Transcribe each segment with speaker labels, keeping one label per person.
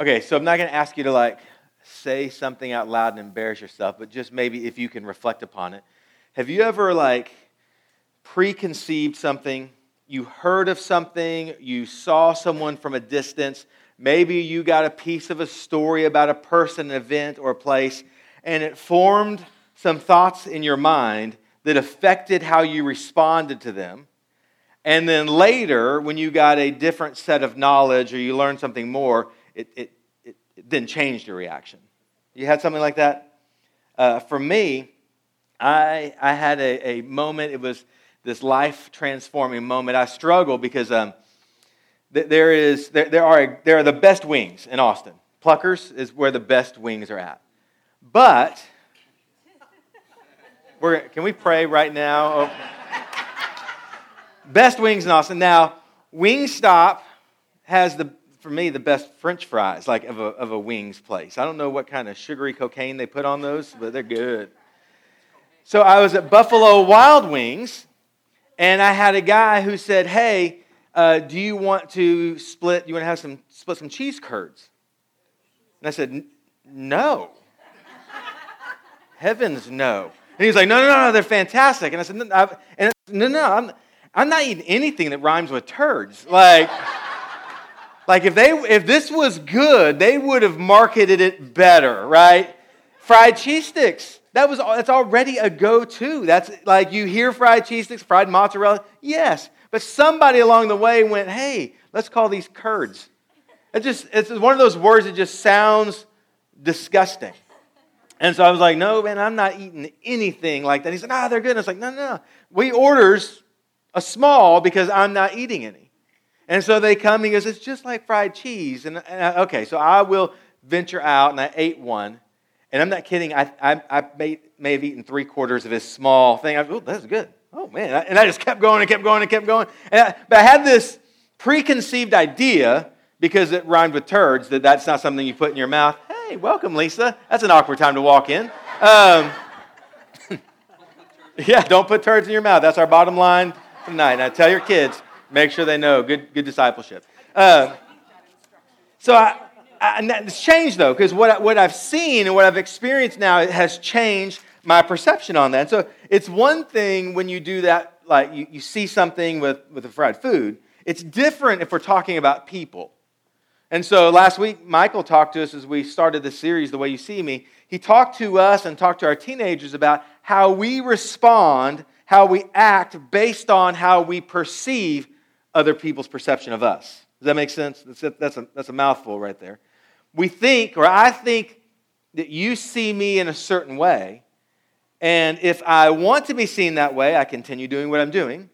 Speaker 1: Okay, so I'm not going to ask you to like say something out loud and embarrass yourself, but just maybe if you can reflect upon it. Have you ever like preconceived something? You heard of something, you saw someone from a distance, maybe you got a piece of a story about a person, an event, or a place, and it formed some thoughts in your mind that affected how you responded to them. And then later, when you got a different set of knowledge or you learned something more, it, it, it, it then changed your reaction. You had something like that? Uh, for me, I, I had a, a moment, it was this life transforming moment. I struggle because um, th- there, is, there, there, are, there are the best wings in Austin. Pluckers is where the best wings are at. But, we're, can we pray right now? Oh. best wings in Austin. Now, Wingstop has the for me, the best French fries, like of a, of a wings place. I don't know what kind of sugary cocaine they put on those, but they're good. So I was at Buffalo Wild Wings, and I had a guy who said, "Hey, uh, do you want to split? You want to have some split some cheese curds?" And I said, "No, heavens no." And he's like, "No, no, no, they're fantastic." And I said, "No, no, no, no I'm, I'm not eating anything that rhymes with turds." Like. Like if they if this was good, they would have marketed it better, right? Fried cheese sticks. That was that's already a go-to. That's like you hear fried cheese sticks, fried mozzarella. Yes. But somebody along the way went, "Hey, let's call these curds." It just it's one of those words that just sounds disgusting. And so I was like, no, man, I'm not eating anything like that. He said, ah, they're good. And I was like, no, no, no. We orders a small because I'm not eating any. And so they come and he goes, It's just like fried cheese. And, and I, okay, so I will venture out and I ate one. And I'm not kidding, I, I, I may, may have eaten three quarters of this small thing. I was, oh, that's good. Oh, man. And I just kept going and kept going and kept going. And I, but I had this preconceived idea because it rhymed with turds that that's not something you put in your mouth. Hey, welcome, Lisa. That's an awkward time to walk in. Um, yeah, don't put turds in your mouth. That's our bottom line tonight. Now tell your kids Make sure they know. Good, good discipleship. Uh, so I, I, it's changed though, because what, what I've seen and what I've experienced now has changed my perception on that. So it's one thing when you do that, like you, you see something with, with a fried food. It's different if we're talking about people. And so last week, Michael talked to us as we started the series, The Way You See Me. He talked to us and talked to our teenagers about how we respond, how we act based on how we perceive other people's perception of us. Does that make sense? That's a, that's a, that's a mouthful right there. We think, or I think, that you see me in a certain way. And if I want to be seen that way, I continue doing what I'm doing.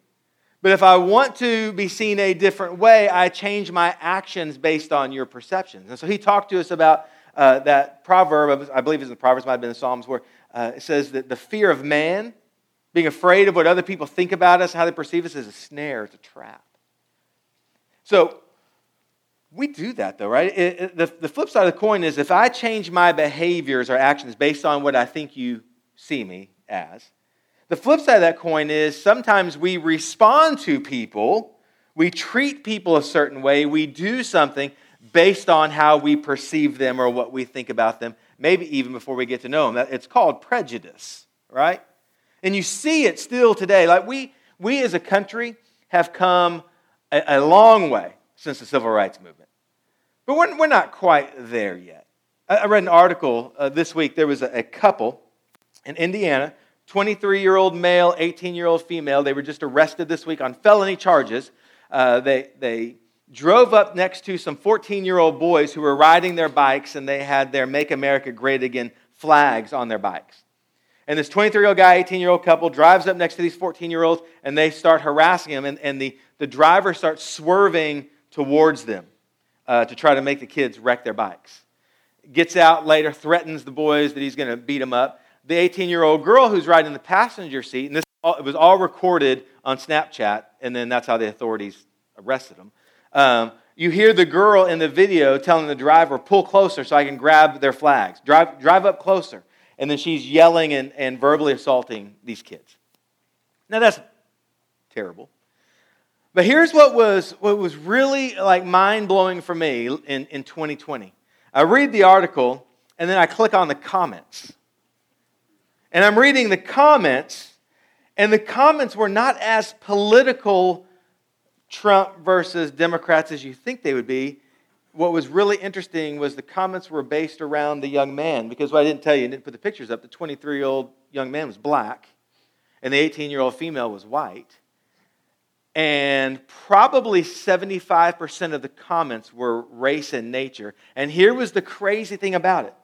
Speaker 1: But if I want to be seen a different way, I change my actions based on your perceptions. And so he talked to us about uh, that proverb, I believe it's in the Proverbs, might have been the Psalms, where uh, it says that the fear of man, being afraid of what other people think about us, how they perceive us, is a snare, it's a trap. So we do that though, right? It, it, the, the flip side of the coin is if I change my behaviors or actions based on what I think you see me as, the flip side of that coin is sometimes we respond to people, we treat people a certain way, we do something based on how we perceive them or what we think about them, maybe even before we get to know them. It's called prejudice, right? And you see it still today. Like we, we as a country have come a, a long way since the civil rights movement. But we're, we're not quite there yet. I, I read an article uh, this week. There was a, a couple in Indiana, 23 year old male, 18 year old female. They were just arrested this week on felony charges. Uh, they, they drove up next to some 14 year old boys who were riding their bikes and they had their Make America Great Again flags on their bikes. And this 23 year old guy, 18 year old couple drives up next to these 14 year olds and they start harassing him. And, and the, the driver starts swerving towards them uh, to try to make the kids wreck their bikes. Gets out later, threatens the boys that he's going to beat them up. The 18 year old girl who's riding in the passenger seat, and this it was all recorded on Snapchat, and then that's how the authorities arrested him. Um, you hear the girl in the video telling the driver, pull closer so I can grab their flags. Drive, drive up closer and then she's yelling and, and verbally assaulting these kids. Now that's terrible. But here's what was, what was really like mind blowing for me in, in 2020. I read the article, and then I click on the comments. And I'm reading the comments, and the comments were not as political Trump versus Democrats as you think they would be. What was really interesting was the comments were based around the young man, because what I didn't tell you, I didn't put the pictures up, the 23 year old young man was black, and the 18 year old female was white. And probably 75% of the comments were race and nature. And here was the crazy thing about it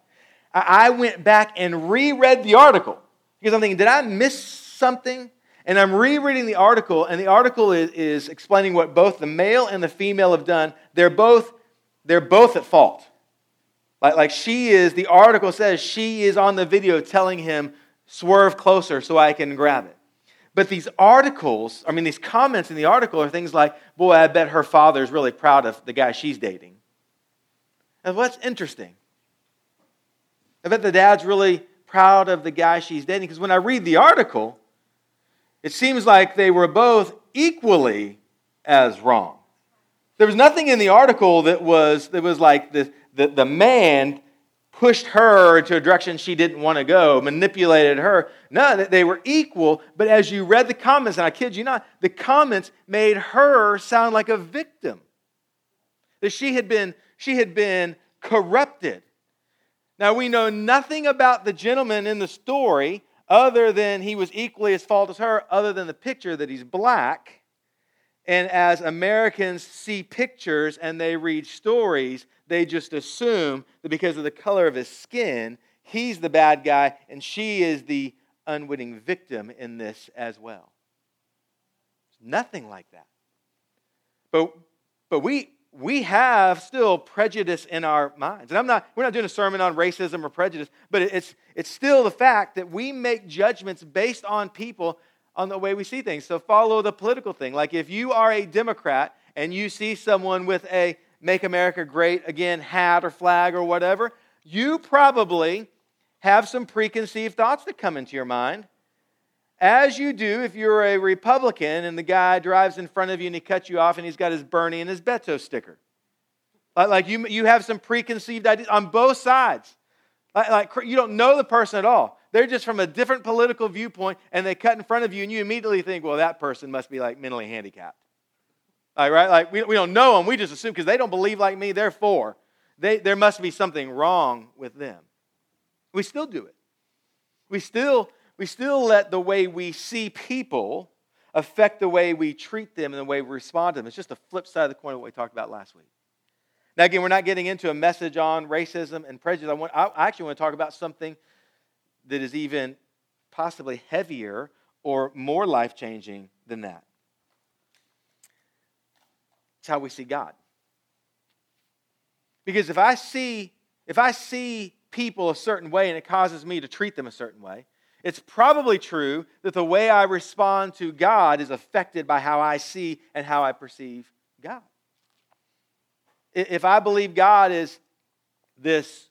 Speaker 1: I went back and reread the article because I'm thinking, did I miss something? And I'm rereading the article, and the article is, is explaining what both the male and the female have done. They're both, they're both at fault. Like, like she is, the article says she is on the video telling him, swerve closer so I can grab it. But these articles, I mean, these comments in the article are things like, boy, I bet her father's really proud of the guy she's dating. And what's interesting? I bet the dad's really proud of the guy she's dating because when I read the article, it seems like they were both equally as wrong. There was nothing in the article that was, that was like the, the, the man pushed her into a direction she didn't want to go, manipulated her. No, they were equal. But as you read the comments, and I kid you not, the comments made her sound like a victim. That she had been, she had been corrupted. Now we know nothing about the gentleman in the story other than he was equally as fault as her, other than the picture that he's black. And as Americans see pictures and they read stories, they just assume that because of the color of his skin, he's the bad guy and she is the unwitting victim in this as well. It's Nothing like that. But, but we, we have still prejudice in our minds. And I'm not, we're not doing a sermon on racism or prejudice, but it's, it's still the fact that we make judgments based on people on the way we see things. So follow the political thing. Like if you are a Democrat and you see someone with a Make America Great Again hat or flag or whatever, you probably have some preconceived thoughts that come into your mind as you do if you're a Republican and the guy drives in front of you and he cuts you off and he's got his Bernie and his Beto sticker. Like you, you have some preconceived ideas on both sides. Like, like you don't know the person at all. They're just from a different political viewpoint and they cut in front of you and you immediately think, well, that person must be like mentally handicapped. Like, right? Like we, we don't know them. We just assume because they don't believe like me, therefore, they, there must be something wrong with them. We still do it. We still we still let the way we see people affect the way we treat them and the way we respond to them. It's just a flip side of the coin of what we talked about last week. Now, again, we're not getting into a message on racism and prejudice. I, want, I actually want to talk about something that is even possibly heavier or more life changing than that. It's how we see God. Because if I see if I see people a certain way and it causes me to treat them a certain way, it's probably true that the way I respond to God is affected by how I see and how I perceive God. If I believe God is this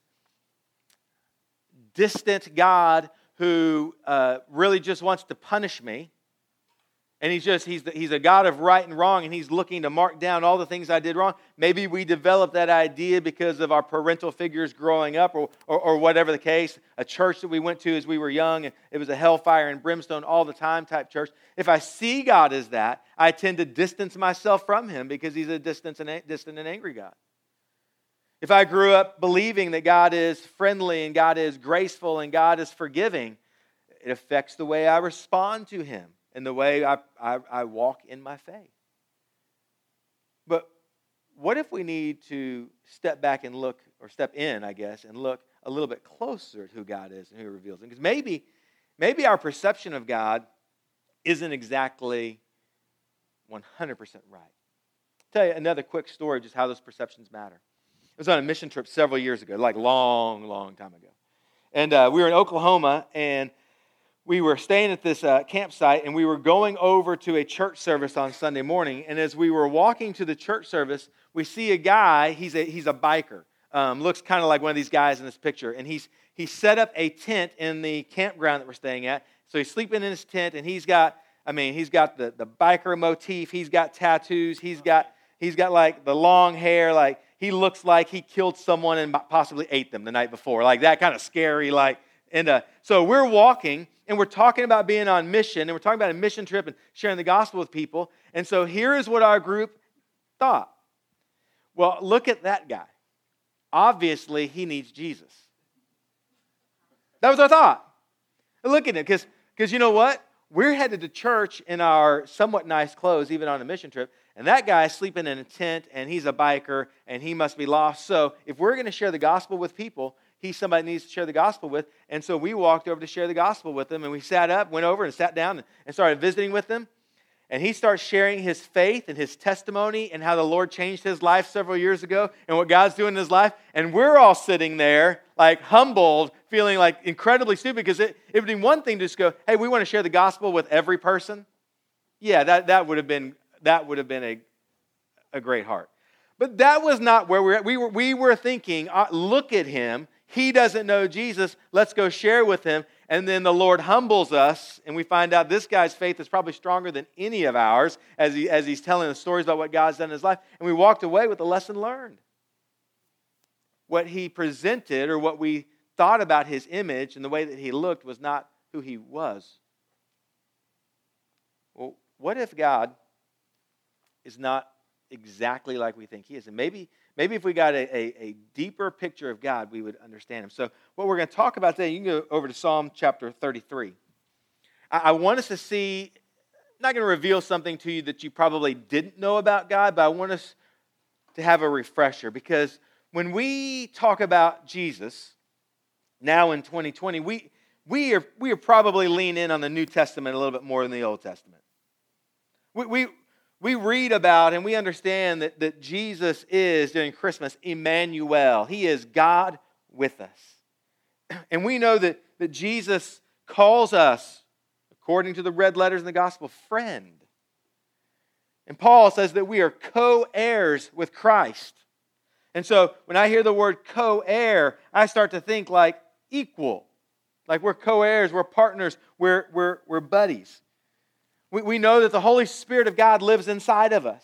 Speaker 1: distant God who uh, really just wants to punish me, and he's just he's, the, he's a god of right and wrong and he's looking to mark down all the things i did wrong. Maybe we developed that idea because of our parental figures growing up or, or, or, whatever the case. A church that we went to as we were young it was a hellfire and brimstone all the time type church. If i see god as that i tend to distance myself from him because he's a distant and, distant and angry god if i grew up believing that god is friendly and god is graceful and god is forgiving it affects the way i respond to him and the way I, I, I walk in my faith. But what if we need to step back and look, or step in, I guess, and look a little bit closer to who God is and who He reveals Him? Because maybe, maybe our perception of God isn't exactly 100% right. I'll tell you another quick story just how those perceptions matter. Was on a mission trip several years ago, like long, long time ago. And uh, we were in Oklahoma, and we were staying at this uh, campsite and we were going over to a church service on Sunday morning. And as we were walking to the church service, we see a guy, he's a, he's a biker, um, looks kind of like one of these guys in this picture. And he's, he set up a tent in the campground that we're staying at. So he's sleeping in his tent and he's got, I mean, he's got the, the biker motif, he's got tattoos, he's got, he's got like the long hair, like he looks like he killed someone and possibly ate them the night before. Like that kind of scary, like, and uh, so we're walking and we're talking about being on mission and we're talking about a mission trip and sharing the gospel with people. And so here is what our group thought. Well, look at that guy. Obviously, he needs Jesus. That was our thought. Look at it, because you know what? We're headed to church in our somewhat nice clothes, even on a mission trip, and that guy's sleeping in a tent and he's a biker and he must be lost. So, if we're going to share the gospel with people, he's somebody needs to share the gospel with. And so we walked over to share the gospel with him and we sat up, went over and sat down and started visiting with him. And he starts sharing his faith and his testimony and how the Lord changed his life several years ago and what God's doing in his life. And we're all sitting there, like humbled, feeling like incredibly stupid because it, it would be one thing to just go, hey, we want to share the gospel with every person. Yeah, that, that would have been, that would have been a, a great heart. But that was not where we're at. We were, we were thinking, uh, look at him. He doesn't know Jesus. Let's go share with him. And then the Lord humbles us, and we find out this guy's faith is probably stronger than any of ours as, he, as he's telling the stories about what God's done in his life. And we walked away with a lesson learned. What he presented or what we thought about his image and the way that he looked was not who he was. Well, what if God is not exactly like we think he is? And maybe Maybe if we got a, a, a, deeper picture of God, we would understand Him. So, what we're going to talk about today, you can go over to Psalm chapter 33. I, I want us to see, I'm not going to reveal something to you that you probably didn't know about God, but I want us to have a refresher because when we talk about Jesus now in 2020, we, we, are, we are probably lean in on the New Testament a little bit more than the Old Testament. We, we, we read about and we understand that, that Jesus is, during Christmas, Emmanuel. He is God with us. And we know that, that Jesus calls us, according to the red letters in the gospel, friend. And Paul says that we are co heirs with Christ. And so when I hear the word co heir, I start to think like equal. Like we're co heirs, we're partners, we're, we're, we're buddies. We, we know that the Holy Spirit of God lives inside of us.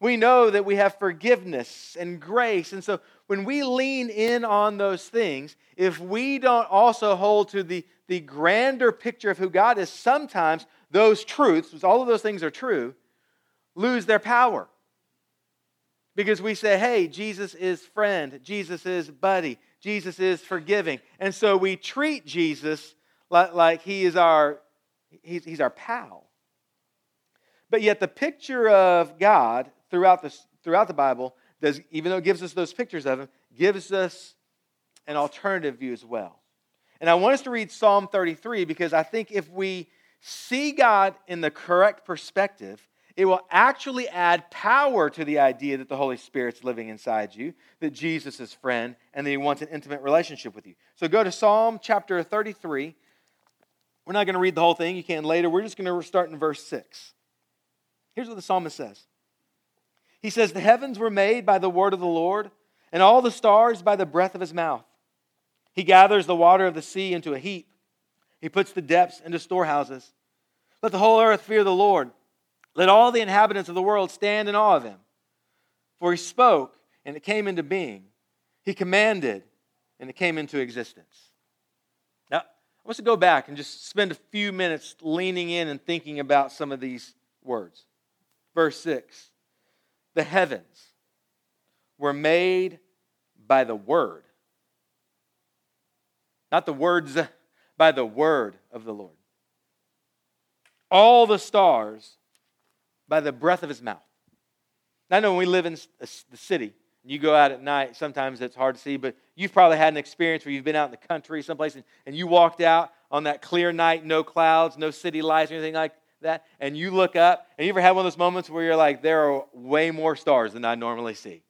Speaker 1: We know that we have forgiveness and grace. And so when we lean in on those things, if we don't also hold to the, the grander picture of who God is, sometimes those truths, all of those things are true, lose their power. Because we say, hey, Jesus is friend, Jesus is buddy, Jesus is forgiving. And so we treat Jesus like, like he is our he's, he's our pal. But yet, the picture of God throughout the, throughout the Bible, does, even though it gives us those pictures of him, gives us an alternative view as well. And I want us to read Psalm 33 because I think if we see God in the correct perspective, it will actually add power to the idea that the Holy Spirit's living inside you, that Jesus is friend, and that He wants an intimate relationship with you. So go to Psalm chapter 33, we're not going to read the whole thing. You can later. We're just going to start in verse 6. Here's what the psalmist says He says, The heavens were made by the word of the Lord, and all the stars by the breath of his mouth. He gathers the water of the sea into a heap, he puts the depths into storehouses. Let the whole earth fear the Lord. Let all the inhabitants of the world stand in awe of him. For he spoke, and it came into being. He commanded, and it came into existence. I want to go back and just spend a few minutes leaning in and thinking about some of these words. Verse 6 The heavens were made by the word, not the words, by the word of the Lord. All the stars by the breath of his mouth. I know when we live in the city, you go out at night, sometimes it's hard to see, but you've probably had an experience where you've been out in the country someplace and, and you walked out on that clear night, no clouds, no city lights, or anything like that, and you look up, and you ever had one of those moments where you're like, there are way more stars than I normally see?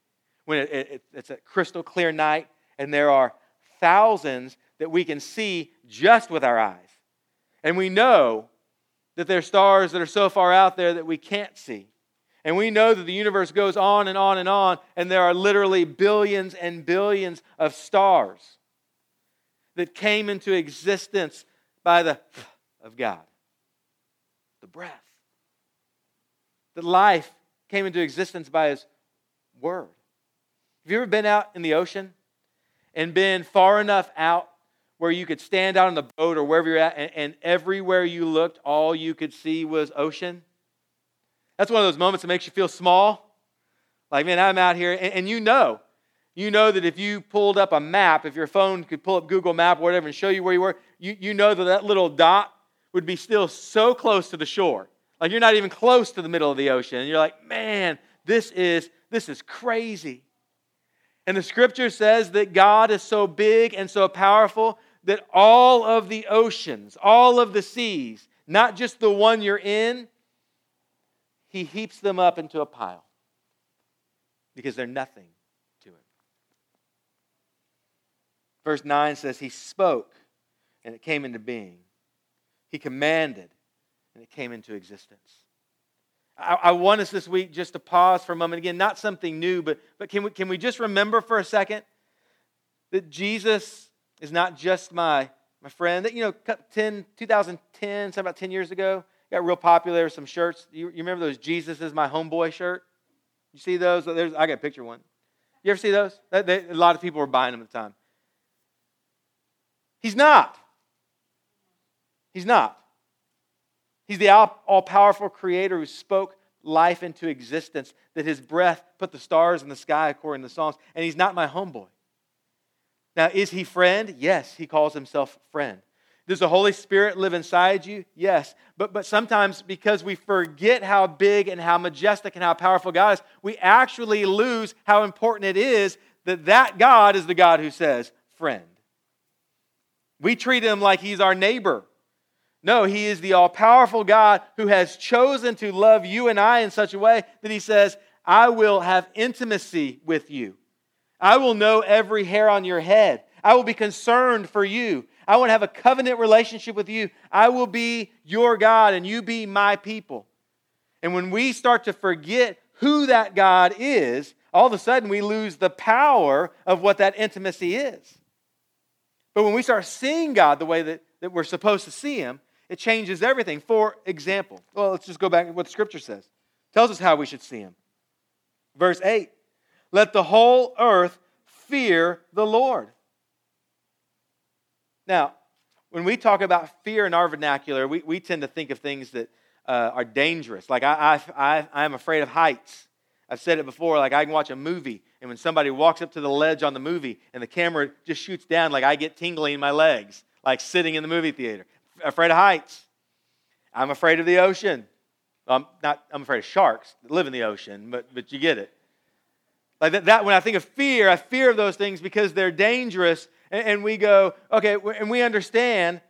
Speaker 1: When it, it, it's a crystal clear night, and there are thousands that we can see just with our eyes. And we know that there are stars that are so far out there that we can't see. And we know that the universe goes on and on and on, and there are literally billions and billions of stars that came into existence by the of God, the breath. That life came into existence by His Word. Have you ever been out in the ocean and been far enough out where you could stand out on the boat or wherever you're at, and, and everywhere you looked, all you could see was ocean? That's one of those moments that makes you feel small. Like, man, I'm out here, and, and you know, you know that if you pulled up a map, if your phone could pull up Google Map or whatever and show you where you were, you, you know that that little dot would be still so close to the shore. Like you're not even close to the middle of the ocean. And you're like, man, this is this is crazy. And the scripture says that God is so big and so powerful that all of the oceans, all of the seas, not just the one you're in, he heaps them up into a pile because they're nothing to him. Verse 9 says, He spoke and it came into being. He commanded and it came into existence. I, want us this week just to pause for a moment. Again, not something new, but, but can, we, can we just remember for a second that Jesus is not just my, my friend? That, you know, 10, 2010, about 10 years ago, got real popular, some shirts. You, you remember those Jesus is my homeboy shirt? You see those? There's, I got a picture one. You ever see those? They, a lot of people were buying them at the time. He's not. He's not. He's the all powerful creator who spoke life into existence, that his breath put the stars in the sky, according to the Psalms, and he's not my homeboy. Now, is he friend? Yes, he calls himself friend. Does the Holy Spirit live inside you? Yes. But, but sometimes because we forget how big and how majestic and how powerful God is, we actually lose how important it is that that God is the God who says, friend. We treat him like he's our neighbor. No, he is the all powerful God who has chosen to love you and I in such a way that he says, I will have intimacy with you. I will know every hair on your head. I will be concerned for you. I want to have a covenant relationship with you. I will be your God and you be my people. And when we start to forget who that God is, all of a sudden we lose the power of what that intimacy is. But when we start seeing God the way that, that we're supposed to see Him, it changes everything. For example, well, let's just go back to what the scripture says. It tells us how we should see him. Verse 8 Let the whole earth fear the Lord. Now, when we talk about fear in our vernacular, we, we tend to think of things that uh, are dangerous. Like, I, I, I, I'm afraid of heights. I've said it before, like, I can watch a movie, and when somebody walks up to the ledge on the movie and the camera just shoots down, like, I get tingling in my legs, like sitting in the movie theater afraid of heights. I'm afraid of the ocean. I'm not. I'm afraid of sharks that live in the ocean, but but you get it. Like that, that when I think of fear, I fear of those things because they're dangerous, and, and we go okay, and we understand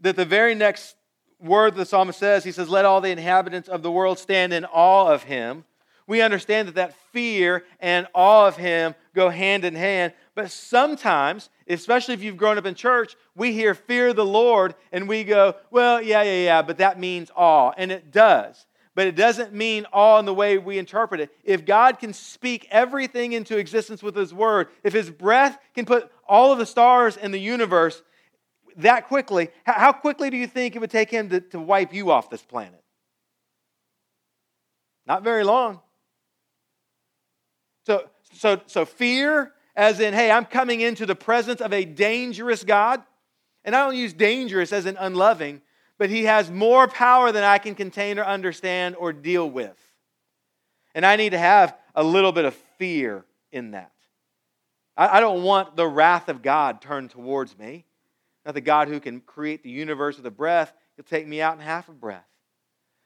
Speaker 1: that the very next word the psalmist says, he says, "Let all the inhabitants of the world stand in awe of him." We understand that that fear and awe of him go hand in hand. But sometimes, especially if you've grown up in church, we hear fear the Lord and we go, well, yeah, yeah, yeah, but that means awe. And it does. But it doesn't mean all in the way we interpret it. If God can speak everything into existence with His Word, if His breath can put all of the stars in the universe that quickly, how quickly do you think it would take Him to, to wipe you off this planet? Not very long. So, so, so fear as in, hey, I'm coming into the presence of a dangerous God. And I don't use dangerous as in unloving, but he has more power than I can contain or understand or deal with. And I need to have a little bit of fear in that. I, don't want the wrath of God turned towards me. Not the God who can create the universe with a breath, he'll take me out in half a breath.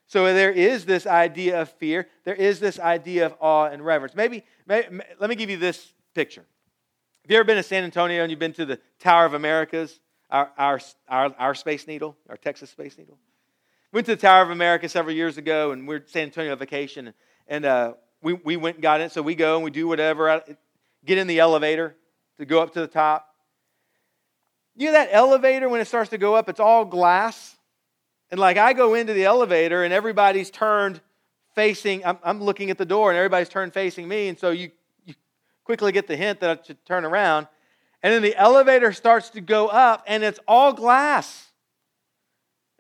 Speaker 1: So there is this idea of fear. There is this idea of awe and reverence. Maybe, maybe let me give you this picture. Have you ever been to San Antonio and you've been to the Tower of Americas, our, our, our, our Space Needle, our Texas Space Needle? Went to the Tower of America several years ago and we are San Antonio on vacation and uh, we, we went and got it. So we go and we do whatever, get in the elevator to go up to the top. You know that elevator, when it starts to go up, it's all glass. And like I go into the elevator and everybody's turned facing, I'm, I'm looking at the door and everybody's turned facing me. And so you, you quickly get the hint that I should turn around. And then the elevator starts to go up, and it's all glass.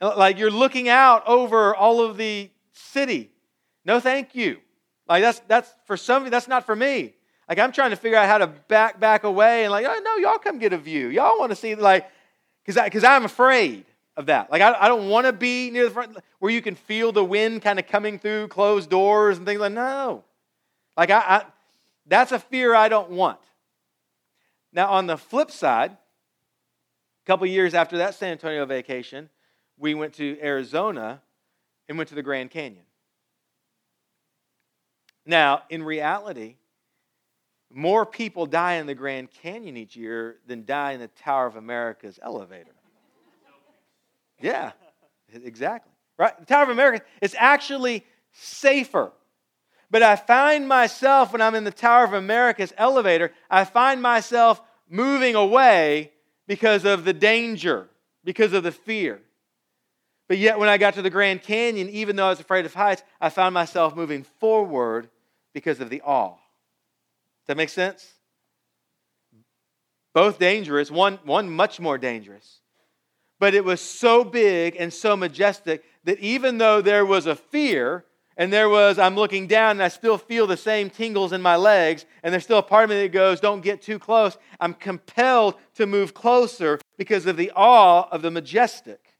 Speaker 1: Like you're looking out over all of the city. No, thank you. Like that's that's for somebody, that's not for me. Like I'm trying to figure out how to back back away and like, oh no, y'all come get a view. Y'all want to see like, because because I'm afraid of that. Like I, I don't want to be near the front where you can feel the wind kind of coming through closed doors and things like. No, like I, I that's a fear I don't want. Now on the flip side, a couple years after that San Antonio vacation, we went to Arizona and went to the Grand Canyon. Now, in reality, more people die in the Grand Canyon each year than die in the Tower of America's elevator. Yeah, exactly. Right? The Tower of America is actually safer. But I find myself, when I'm in the Tower of America's elevator, I find myself moving away because of the danger, because of the fear. But yet, when I got to the Grand Canyon, even though I was afraid of heights, I found myself moving forward because of the awe. Does that make sense? Both dangerous, one, one much more dangerous. But it was so big and so majestic that even though there was a fear, and there was, I'm looking down and I still feel the same tingles in my legs, and there's still a part of me that goes, Don't get too close. I'm compelled to move closer because of the awe of the majestic.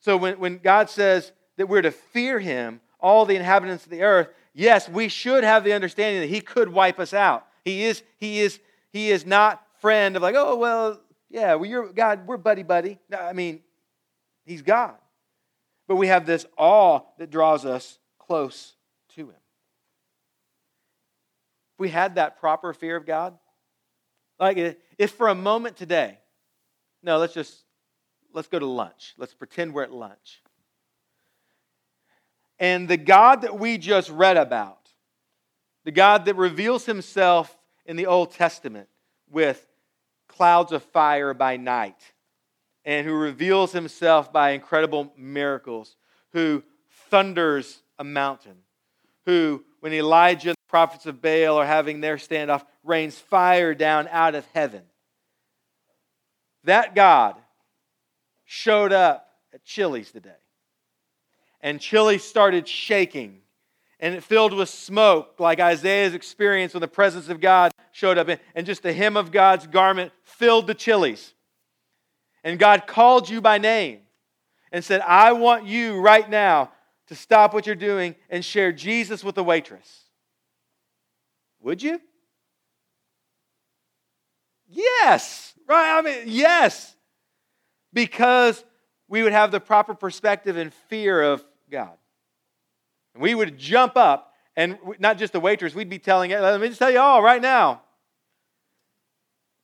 Speaker 1: So when, when God says that we're to fear Him, all the inhabitants of the earth, yes, we should have the understanding that He could wipe us out. He is, He is, He is not friend of like, oh, well, yeah, well, you're God, we're buddy buddy. I mean, He's God. But we have this awe that draws us close to Him. If we had that proper fear of God, like if for a moment today, no, let's just let's go to lunch. Let's pretend we're at lunch. And the God that we just read about, the God that reveals himself in the Old Testament with clouds of fire by night, and who reveals himself by incredible miracles, who thunders a mountain, who, when Elijah and the prophets of Baal are having their standoff, rains fire down out of heaven. That God showed up at Chili's today and Chili's started shaking and it filled with smoke, like Isaiah's experience when the presence of God showed up, and just the hem of God's garment filled the Chili's. And God called you by name and said, I want you right now to stop what you're doing and share Jesus with the waitress. Would you? Yes, right? I mean, yes. Because we would have the proper perspective and fear of God. And we would jump up, and not just the waitress, we'd be telling it, let me just tell you all right now.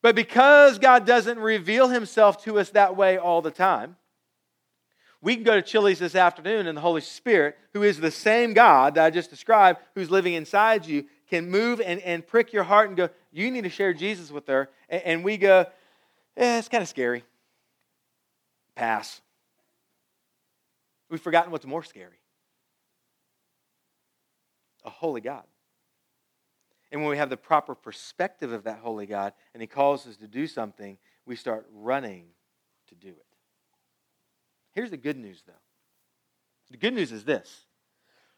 Speaker 1: But because God doesn't reveal himself to us that way all the time, we can go to Chili's this afternoon, and the Holy Spirit, who is the same God that I just described, who's living inside you, can move and, and prick your heart and go, You need to share Jesus with her. And, and we go, eh, It's kind of scary. Pass. We've forgotten what's more scary a holy God. And when we have the proper perspective of that holy God and He calls us to do something, we start running to do it. Here's the good news, though. The good news is this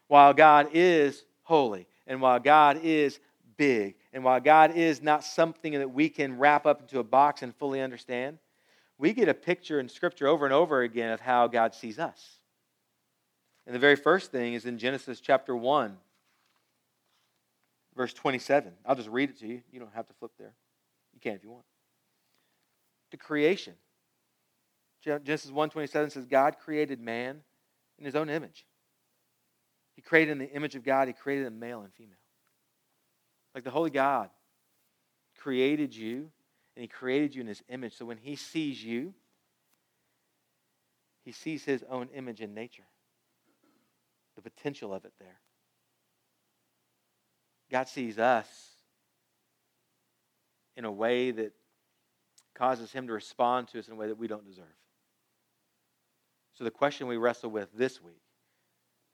Speaker 1: while God is holy, and while God is big, and while God is not something that we can wrap up into a box and fully understand, we get a picture in Scripture over and over again of how God sees us. And the very first thing is in Genesis chapter 1, verse 27. I'll just read it to you. You don't have to flip there. You can if you want. The creation. Genesis 1:27 says God created man in his own image. He created in the image of God, he created a male and female. Like the holy God created you and he created you in his image. So when he sees you, he sees his own image in nature the potential of it there. God sees us in a way that causes him to respond to us in a way that we don't deserve. So, the question we wrestle with this week,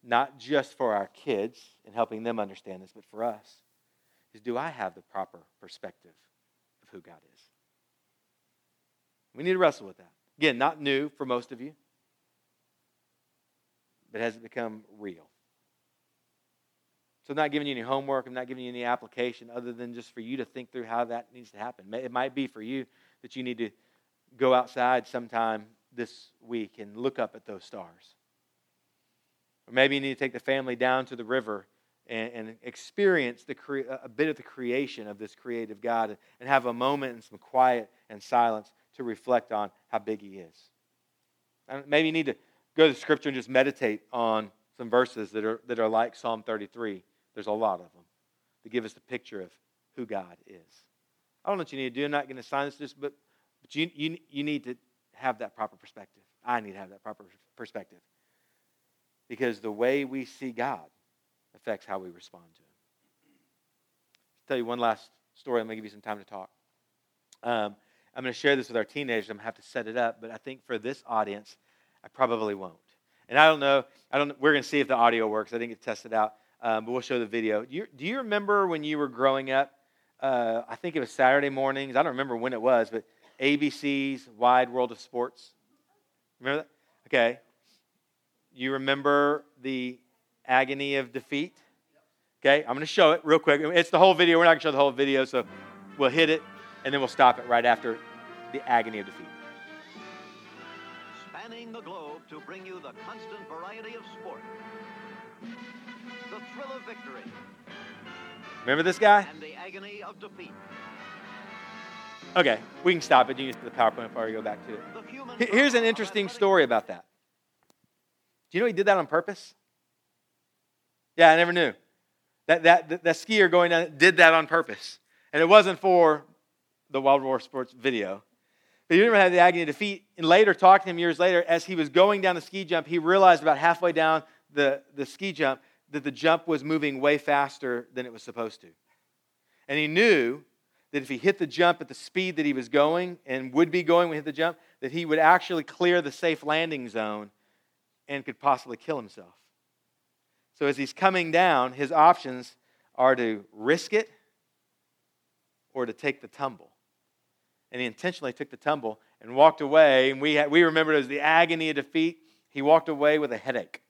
Speaker 1: not just for our kids and helping them understand this, but for us, is do I have the proper perspective of who God is? We need to wrestle with that. Again, not new for most of you but has it become real? So I'm not giving you any homework. I'm not giving you any application other than just for you to think through how that needs to happen. It might be for you that you need to go outside sometime this week and look up at those stars. Or maybe you need to take the family down to the river and, and experience the cre- a bit of the creation of this creative God and have a moment in some quiet and silence to reflect on how big He is. And maybe you need to go to scripture and just meditate on some verses that are, that are like Psalm 33. There's a lot of them to give us the picture of who God is. I don't know what you need to do. I'm not going to sign this, but, but you, you, you need to have that proper perspective. I need to have that proper perspective. Because the way we see God affects how we respond to Him. I'll tell you one last story. I'm going to give you some time to talk. Um, I'm going to share this with our teenagers. I'm going to have to set it up, but I think for this audience, I probably won't. And I don't know. I don't. We're going to see if the audio works. I didn't get tested out, um, but we'll show the video. Do you, do you remember when you were growing up? Uh, I think it was Saturday mornings. I don't remember when it was, but ABC's Wide World of Sports. Remember that? Okay. You remember the agony of defeat? Okay, I'm going to show it real quick. It's the whole video. We're not going to show the whole video, so we'll hit it and then we'll stop it right after the agony of defeat.
Speaker 2: Spanning the globe to bring you the constant variety of sport, thrill of victory,
Speaker 1: Remember this guy?
Speaker 2: and the agony of defeat.
Speaker 1: Okay, we can stop it. You can use the PowerPoint before we go back to it.
Speaker 2: The human
Speaker 1: Here- Here's an interesting story about that. Do you know he did that on purpose? Yeah, I never knew. That, that, that, that skier going down did that on purpose. And it wasn't for the Wide World Sports video. But you remember had the agony of defeat. And later, talking to him years later, as he was going down the ski jump, he realized about halfway down the, the ski jump that the jump was moving way faster than it was supposed to. And he knew that if he hit the jump at the speed that he was going and would be going when he hit the jump, that he would actually clear the safe landing zone and could possibly kill himself. So as he's coming down, his options are to risk it or to take the tumble. And he intentionally took the tumble and walked away. And we, had, we remember it as the agony of defeat. He walked away with a headache.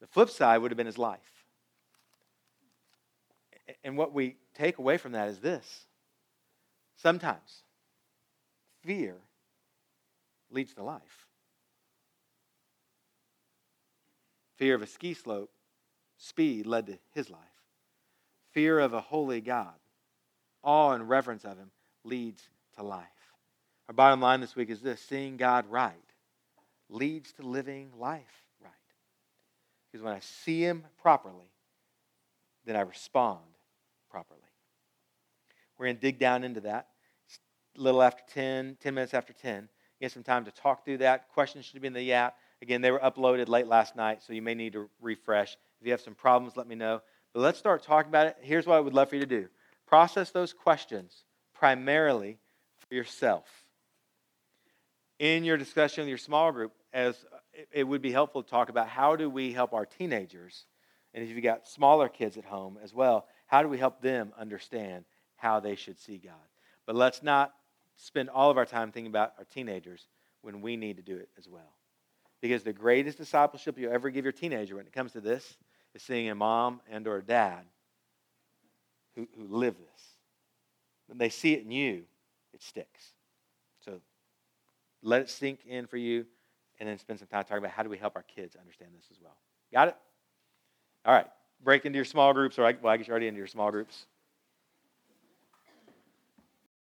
Speaker 1: The flip side would have been his life. And what we take away from that is this sometimes fear leads to life. Fear of a ski slope, speed led to his life. Fear of a holy God, awe and reverence of him leads to life. Our bottom line this week is this seeing God right leads to living life. Because when I see him properly, then I respond properly. We're going to dig down into that. It's a little after 10, 10 minutes after 10. Get some time to talk through that. Questions should be in the app. Again, they were uploaded late last night, so you may need to refresh. If you have some problems, let me know. But let's start talking about it. Here's what I would love for you to do process those questions primarily for yourself. In your discussion with your small group, as it would be helpful to talk about how do we help our teenagers, and if you've got smaller kids at home as well, how do we help them understand how they should see God? But let's not spend all of our time thinking about our teenagers when we need to do it as well. Because the greatest discipleship you'll ever give your teenager when it comes to this is seeing a mom and or a dad who, who live this. When they see it in you, it sticks. So let it sink in for you and then spend some time talking about how do we help our kids understand this as well. Got it? All right. Break into your small groups, or I, well, I guess you're already into your small groups.